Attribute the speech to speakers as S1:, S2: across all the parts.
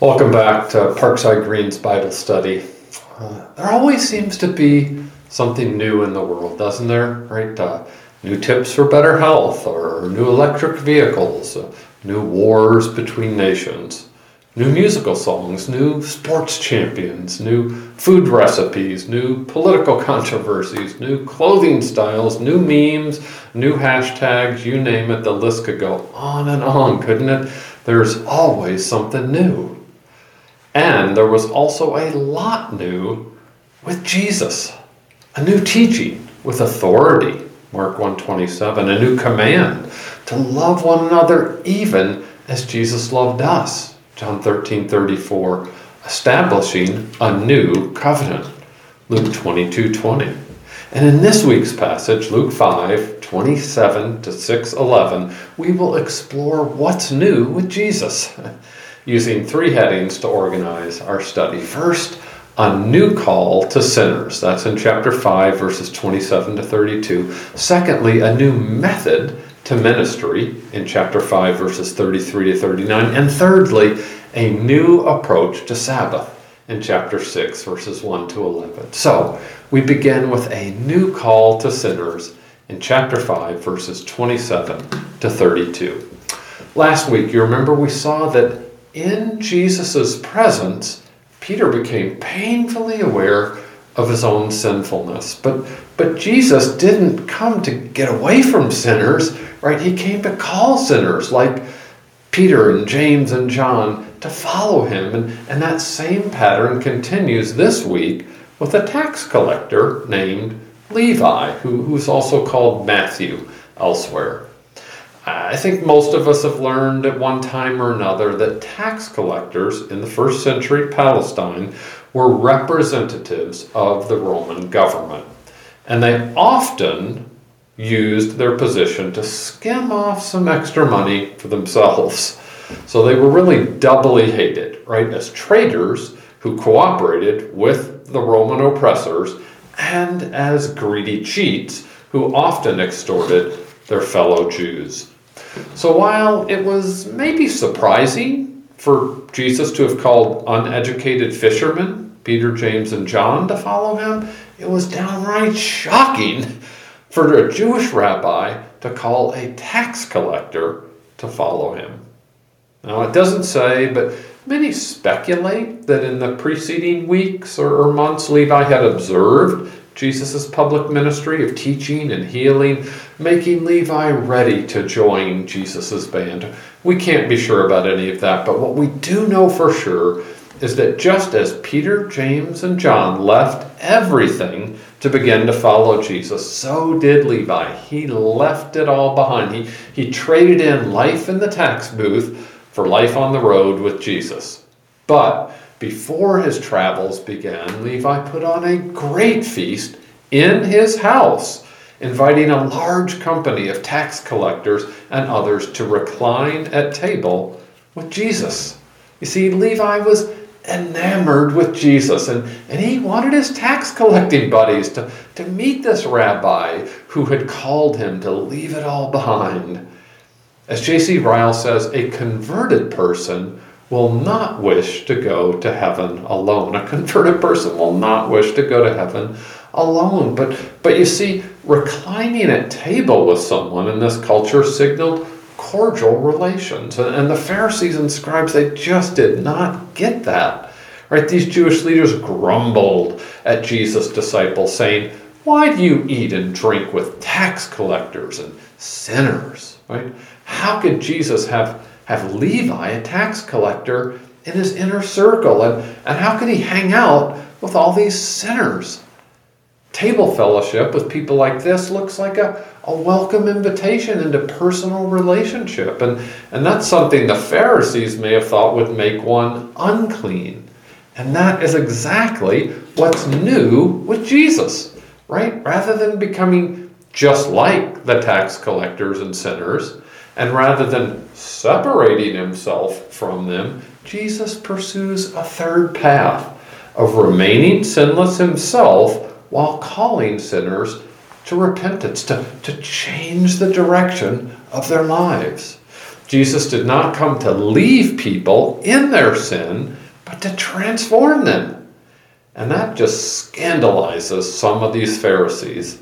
S1: Welcome back to Parkside Green's Bible study. Uh, there always seems to be something new in the world, doesn't there? Right? Uh, new tips for better health, or new electric vehicles, uh, new wars between nations, new musical songs, new sports champions, new food recipes, new political controversies, new clothing styles, new memes, new hashtags, you name it, the list could go on and on, couldn't it? There's always something new. And there was also a lot new with Jesus, a new teaching with authority, Mark 127, a new command to love one another even as Jesus loved us, John 13, 34, establishing a new covenant, Luke 22, 20. And in this week's passage, Luke 5, 27 to 6, 11, we will explore what's new with Jesus. using three headings to organize our study. First, a new call to sinners. That's in chapter 5, verses 27 to 32. Secondly, a new method to ministry in chapter 5, verses 33 to 39. And thirdly, a new approach to Sabbath in chapter 6, verses 1 to 11. So, we begin with a new call to sinners in chapter 5, verses 27 to 32. Last week, you remember we saw that in Jesus' presence, Peter became painfully aware of his own sinfulness. But, but Jesus didn't come to get away from sinners, right? He came to call sinners like Peter and James and John to follow him. And, and that same pattern continues this week with a tax collector named Levi, who, who's also called Matthew elsewhere. I think most of us have learned at one time or another that tax collectors in the first century Palestine were representatives of the Roman government. And they often used their position to skim off some extra money for themselves. So they were really doubly hated, right? As traitors who cooperated with the Roman oppressors and as greedy cheats who often extorted their fellow Jews. So while it was maybe surprising for Jesus to have called uneducated fishermen, Peter, James, and John, to follow him, it was downright shocking for a Jewish rabbi to call a tax collector to follow him. Now, it doesn't say, but many speculate that in the preceding weeks or, months, Levi had observed Jesus' public ministry of teaching and healing, making Levi ready to join Jesus' band. We can't be sure about any of that, but what we do know for sure is that just as Peter, James, and John left everything to begin to follow Jesus, so did Levi. He left it all behind. He, he traded in life in the tax booth for life on the road with Jesus. But before his travels began, Levi put on a great feast in his house, inviting a large company of tax collectors and others to recline at table with Jesus. You see, Levi was enamored with Jesus, and, and he wanted his tax collecting buddies to, to meet this rabbi who had called him to leave it all behind. As J.C. Ryle says, a converted person will not wish to go to heaven alone. A converted person will not wish to go to heaven alone. But, but you see, reclining at table with someone in this culture signaled cordial relations. And, the Pharisees and scribes, they just did not get that. Right? These Jewish leaders grumbled at Jesus' disciples, saying, Why do you eat and drink with tax collectors and sinners? Right? How could Jesus have have Levi, a tax collector, in his inner circle? And, and how could he hang out with all these sinners? Table fellowship with people like this looks like a, a welcome invitation into personal relationship. And, and that's something the Pharisees may have thought would make one unclean. And that is exactly what's new with Jesus, right? Rather than becoming just like the tax collectors and sinners, and rather than separating himself from them, Jesus pursues a third path of remaining sinless himself while calling sinners to repentance, to, to change the direction of their lives. Jesus did not come to leave people in their sin, but to transform them. And that just scandalizes some of these Pharisees.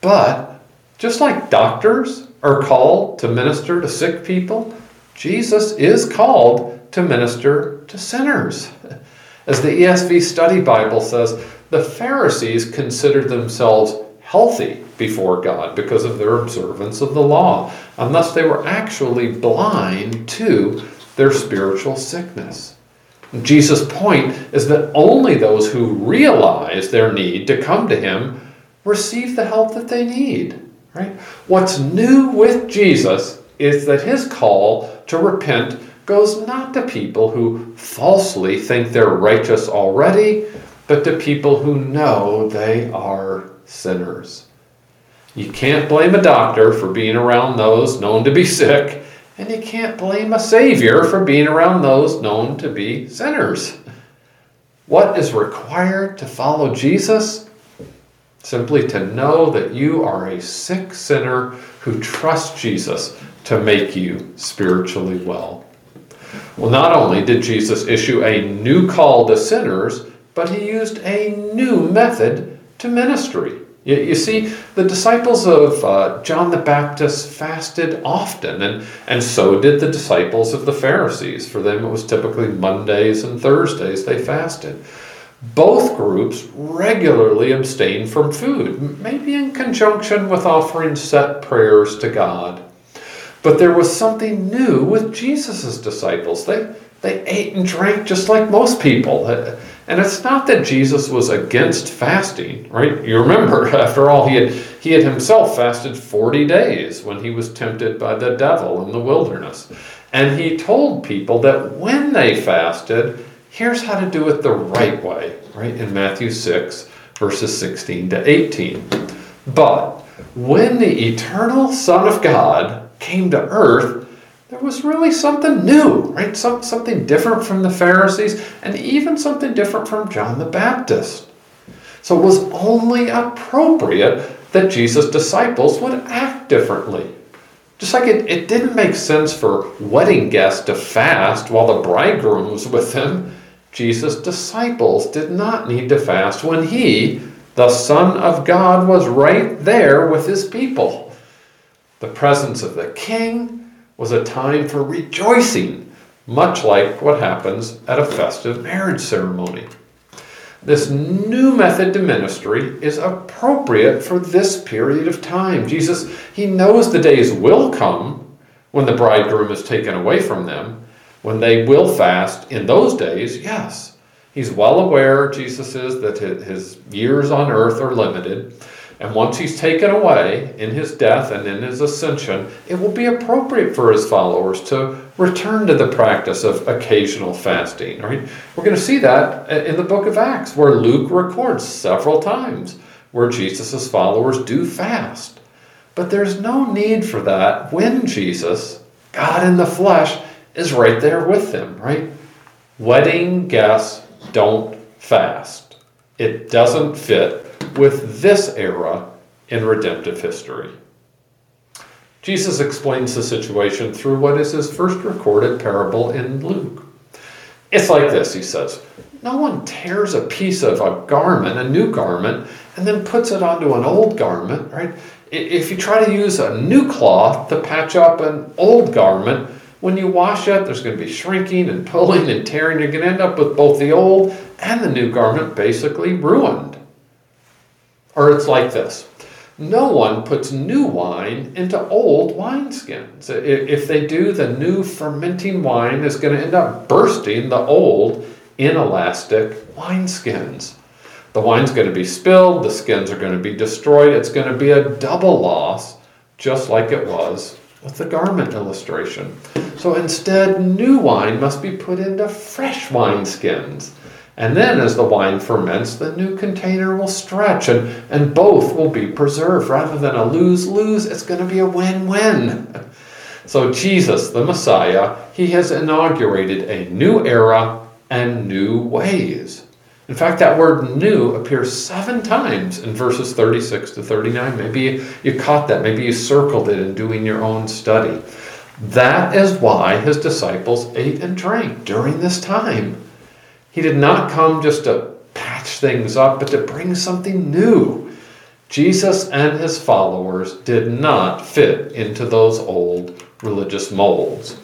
S1: But just like doctors are called to minister to sick people, Jesus is called to minister to sinners. As the ESV Study Bible says, the Pharisees considered themselves healthy before God because of their observance of the law, unless they were actually blind to their spiritual sickness. Jesus' point is that only those who realize their need to come to Him receive the help that they need. Right? What's new with Jesus is that His call to repent goes not to people who falsely think they're righteous already, but to people who know they are sinners. You can't blame a doctor for being around those known to be sick, and you can't blame a Savior for being around those known to be sinners. What is required to follow Jesus? Simply to know that you are a sick sinner who trusts Jesus to make you spiritually well. Well, not only did Jesus issue a new call to sinners, but he used a new method to ministry. You, see, the disciples of uh, John the Baptist fasted often, and, and so did the disciples of the Pharisees. For them, it was typically Mondays and Thursdays they fasted. Both groups regularly abstained from food, maybe in conjunction with offering set prayers to God. But there was something new with Jesus' disciples. They, they ate and drank just like most people. Uh, and it's not that Jesus was against fasting, right? You remember, after all, he had, he had himself fasted 40 days when he was tempted by the devil in the wilderness. And he told people that when they fasted, here's how to do it the right way, right? In Matthew 6, verses 16 to 18. But when the eternal Son of God came to earth, there was really something new, right? Some, something different from the Pharisees and even something different from John the Baptist. So it was only appropriate that Jesus' disciples would act differently. Just like it, it didn't make sense for wedding guests to fast while the bridegroom was with them, Jesus' disciples did not need to fast when he, the Son of God, was right there with his people. The presence of the king was a time for rejoicing, much like what happens at a festive marriage ceremony. This new method to ministry is appropriate for this period of time. Jesus, he knows the days will come when the bridegroom is taken away from them, when they will fast. In those days, yes. He's well aware, Jesus is, that his years on earth are limited. And once he's taken away in his death and in his ascension, it will be appropriate for his followers to return to the practice of occasional fasting. Right? We're going to see that uh, in the book of Acts, where Luke records several times where Jesus' followers do fast. But there's no need for that when Jesus, God in the flesh, is right there with them, right? Wedding guests don't fast. It doesn't fit with this era in redemptive history. Jesus explains the situation through what is his first recorded parable in Luke. It's like this, he says. No one tears a piece of a garment, a new garment, and then puts it onto an old garment, right? If you try to use a new cloth to patch up an old garment, when you wash it, there's going to be shrinking and pulling and tearing. You're going to end up with both the old and the new garment basically ruined. Or it's like this no one puts new wine into old wineskins. If they do, the new fermenting wine is going to end up bursting the old inelastic wineskins. The wine's going to be spilled, the skins are going to be destroyed, it's going to be a double loss, just like it was with the garment illustration. So instead, new wine must be put into fresh wineskins. And then, as the wine ferments, the new container will stretch and, and both will be preserved. Rather than a lose lose, it's going to be a win win. So, Jesus, the Messiah, he has inaugurated a new era and new ways. In fact, that word new appears seven times in verses 36 to 39. Maybe you caught that. Maybe you circled it in doing your own study. That is why his disciples ate and drank during this time. He did not come just to patch things up, but to bring something new. Jesus and his followers did not fit into those old religious molds.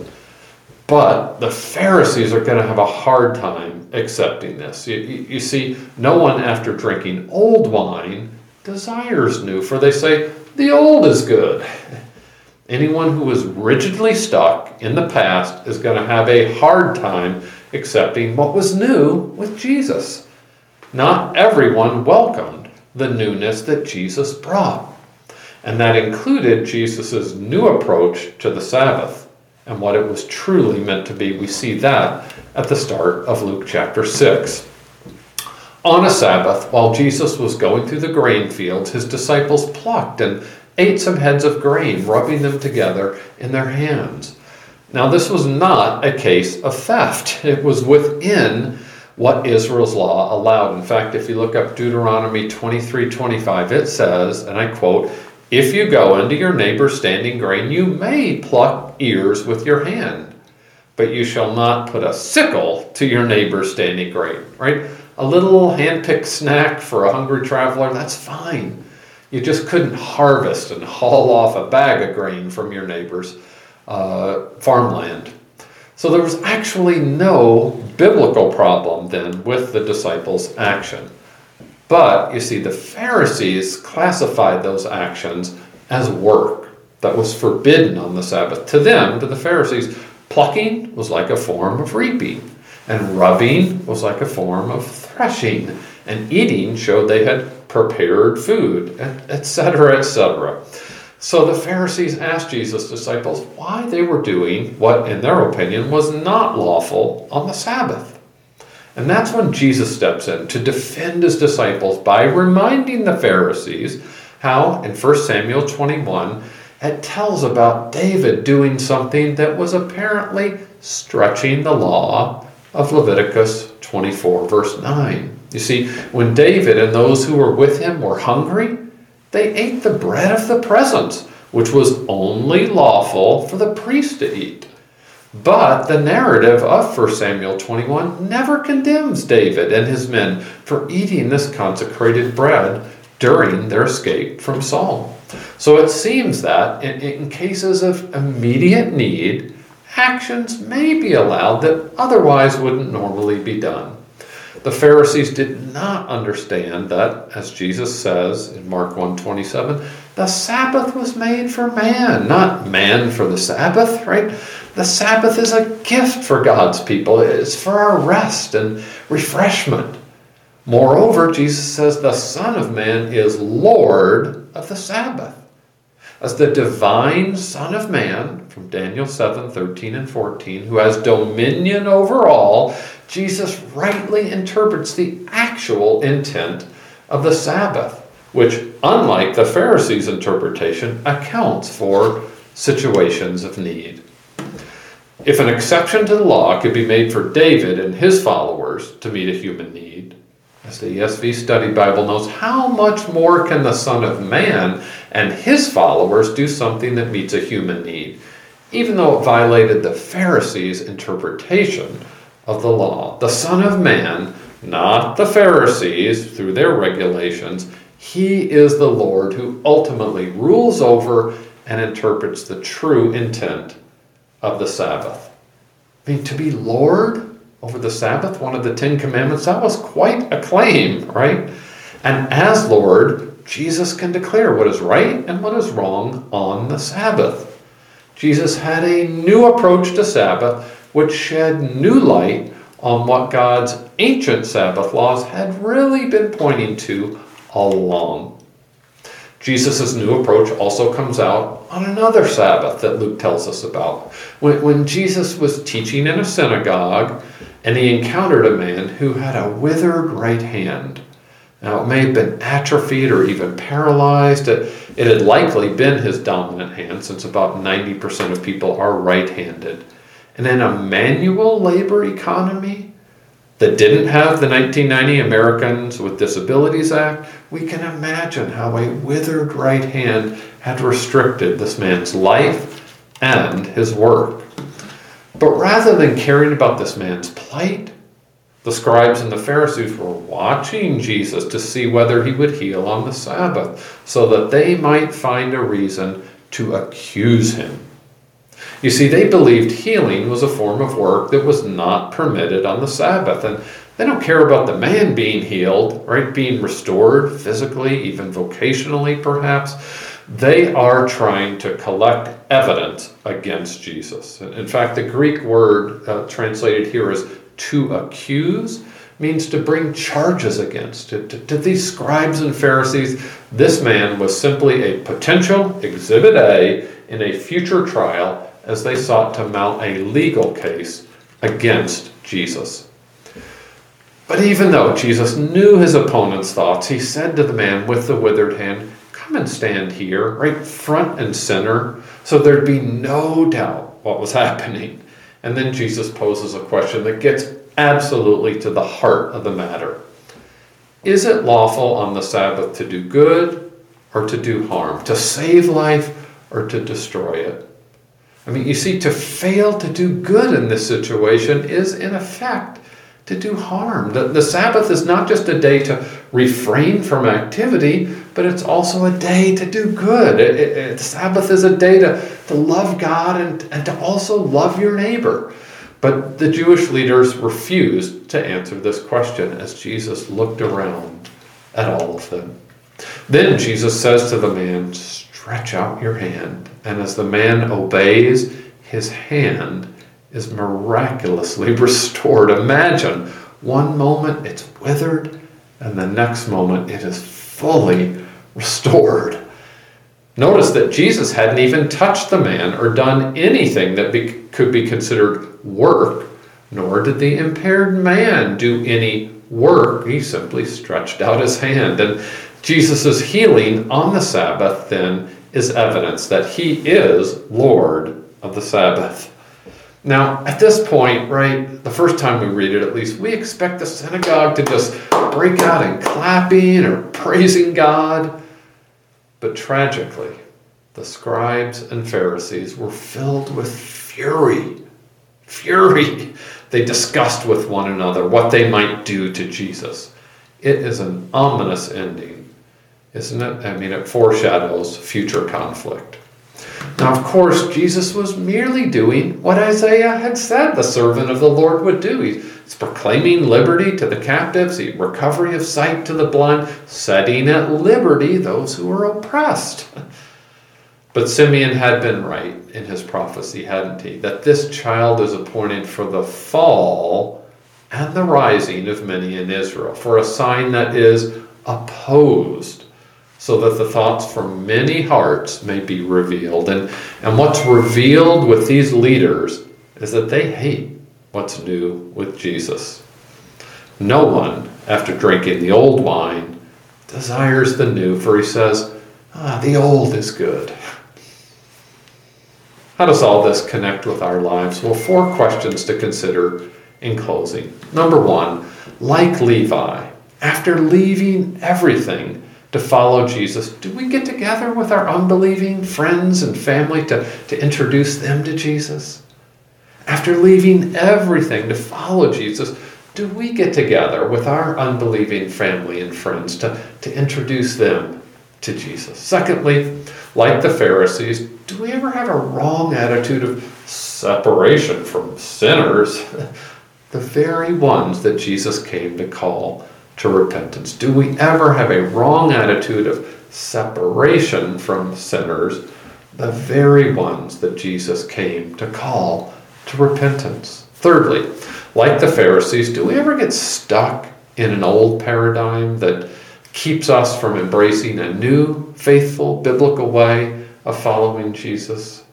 S1: But the Pharisees are going to have a hard time accepting this. You, you, you, see, no one after drinking old wine desires new, for they say, the old is good. Anyone who is rigidly stuck in the past is going to have a hard time accepting what was new with Jesus. Not everyone welcomed the newness that Jesus brought. And that included Jesus' new approach to the Sabbath and what it was truly meant to be. We see that at the start of Luke chapter 6. On a Sabbath, while Jesus was going through the grain fields, his disciples plucked and ate some heads of grain, rubbing them together in their hands. Now, this was not a case of theft, it was within what Israel's law allowed. In fact, if you look up Deuteronomy 23 25, it says, and I quote, If you go into your neighbor's standing grain, you may pluck ears with your hand, but you shall not put a sickle to your neighbor's standing grain, right? A little hand picked snack for a hungry traveler, that's fine. You just couldn't harvest and haul off a bag of grain from your neighbor's uh, farmland. So there was actually no biblical problem then with the disciples' action. But you see, the Pharisees classified those actions as work that was forbidden on the Sabbath. To them, to the Pharisees, plucking was like a form of reaping, and rubbing was like a form of threshing, and eating showed they had prepared food, etc., etc. So the Pharisees asked Jesus' disciples why they were doing what, in their opinion, was not lawful on the Sabbath. And that's when Jesus steps in to defend his disciples by reminding the Pharisees how, in 1 Samuel 21, it tells about David doing something that was apparently stretching the law of Leviticus 24, verse 9. You see, when David and those who were with him were hungry, they ate the bread of the presence, which was only lawful for the priest to eat. But the narrative of 1 Samuel 21 never condemns David and his men for eating this consecrated bread during their escape from Saul. So it seems that in, in cases of immediate need, actions may be allowed that otherwise wouldn't normally be done. The Pharisees did not understand that, as Jesus says in Mark 1:27, the Sabbath was made for man, not man for the Sabbath, right? The Sabbath is a gift for God's people. It's for our rest and refreshment. Moreover, Jesus says the Son of Man is Lord of the Sabbath. As the divine Son of Man, from Daniel 7 13 and 14, who has dominion over all, Jesus rightly interprets the actual intent of the Sabbath, which, unlike the Pharisees' interpretation, accounts for situations of need. If an exception to the law could be made for David and his followers to meet a human need, as the ESV Study Bible knows, how much more can the Son of Man and his followers do something that meets a human need, even though it violated the Pharisees' interpretation of the law. The Son of Man, not the Pharisees through their regulations, he is the Lord who ultimately rules over and interprets the true intent of the Sabbath. I mean, to be Lord over the Sabbath, one of the Ten Commandments, that was quite a claim, right? And as Lord, Jesus can declare what is right and what is wrong on the Sabbath. Jesus had a new approach to Sabbath which shed new light on what God's ancient Sabbath laws had really been pointing to all along. Jesus' new approach also comes out on another Sabbath that Luke tells us about. When, when Jesus was teaching in a synagogue and he encountered a man who had a withered right hand. Now, it may have been atrophied or even paralyzed. It, it had likely been his dominant hand, since about 90% of people are right handed. And in a manual labor economy that didn't have the 1990 Americans with Disabilities Act, we can imagine how a withered right hand had restricted this man's life and his work. But rather than caring about this man's plight, the scribes and the Pharisees were watching Jesus to see whether he would heal on the Sabbath, so that they might find a reason to accuse him. You see, they believed healing was a form of work that was not permitted on the Sabbath, and they don't care about the man being healed, right? Being restored physically, even vocationally, perhaps. They are trying to collect evidence against Jesus. In fact, the Greek word uh, translated here as to accuse means to bring charges against. To, to, to, these scribes and Pharisees, this man was simply a potential exhibit A in a future trial as they sought to mount a legal case against Jesus. But even though Jesus knew his opponent's thoughts, he said to the man with the withered hand, Come and stand here, right front and center, so there'd be no doubt what was happening. And then Jesus poses a question that gets absolutely to the heart of the matter. Is it lawful on the Sabbath to do good or to do harm, to save life or to destroy it? I mean, you see, to fail to do good in this situation is, in effect, to do harm. The, the Sabbath is not just a day to refrain from activity, but it's also a day to do good. It, it, Sabbath is a day to, to love God and, and to also love your neighbor. But the Jewish leaders refused to answer this question as Jesus looked around at all of them. Then Jesus says to the man, Stretch out your hand. And as the man obeys, his hand is miraculously restored. Imagine one moment it's withered, and the next moment it is fully restored. Notice that Jesus hadn't even touched the man or done anything that be, could be considered work, nor did the impaired man do any work. He simply stretched out his hand. And Jesus' healing on the Sabbath then is evidence that he is Lord of the Sabbath. Now, at this point, right, the first time we read it at least, we expect the synagogue to just break out in clapping or praising God. But tragically, the scribes and Pharisees were filled with fury. Fury. They discussed with one another what they might do to Jesus. It is an ominous ending, isn't it? I mean, it foreshadows future conflict. Now, of course, Jesus was merely doing what Isaiah had said the servant of the Lord would do. He's proclaiming liberty to the captives, the recovery of sight to the blind, setting at liberty those who are oppressed. But Simeon had been right in his prophecy, hadn't he? That this child is appointed for the fall and the rising of many in Israel, for a sign that is opposed so that the thoughts from many hearts may be revealed. And, and what's revealed with these leaders is that they hate what's new with Jesus. No one, after drinking the old wine, desires the new, for he says, ah, the old is good. How does all this connect with our lives? Well, four questions to consider in closing. Number one, like Levi, after leaving everything, to follow Jesus, do we get together with our unbelieving friends and family to, to introduce them to Jesus? After leaving everything to follow Jesus, do we get together with our unbelieving family and friends to, to introduce them to Jesus? Secondly, like the Pharisees, do we ever have a wrong attitude of separation from sinners? the very ones that Jesus came to call to repentance? Do we ever have a wrong attitude of separation from sinners, the very ones that Jesus came to call to repentance? Thirdly, like the Pharisees, do we ever get stuck in an old paradigm that keeps us from embracing a new, faithful, biblical way of following Jesus?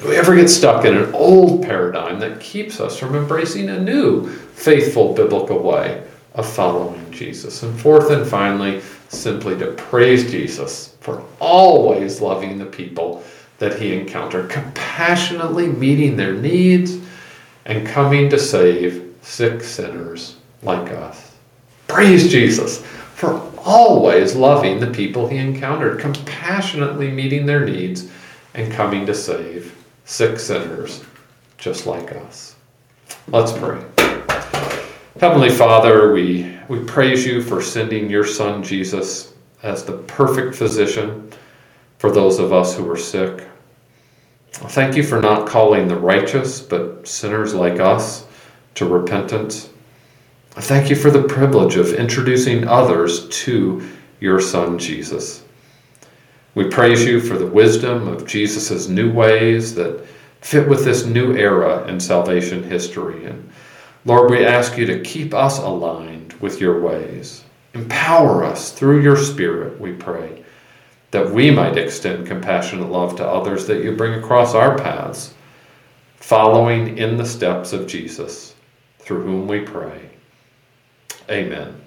S1: Do we ever get stuck in an old paradigm that keeps us from embracing a new, faithful, biblical way of following Jesus. And fourth and finally, simply to praise Jesus for always loving the people that he encountered, compassionately meeting their needs and coming to save sick sinners like us. Praise Jesus for always loving the people he encountered, compassionately meeting their needs and coming to save sick sinners just like us. Let's pray. Heavenly Father, we, we praise you for sending your Son Jesus as the perfect physician for those of us who are sick. Thank you for not calling the righteous, but sinners like us to repentance. Thank you for the privilege of introducing others to your Son Jesus. We praise you for the wisdom of Jesus' new ways that fit with this new era in salvation history. And Lord, we ask you to keep us aligned with your ways. Empower us through your Spirit, we pray, that we might extend compassionate love to others that you bring across our paths, following in the steps of Jesus, through whom we pray. Amen.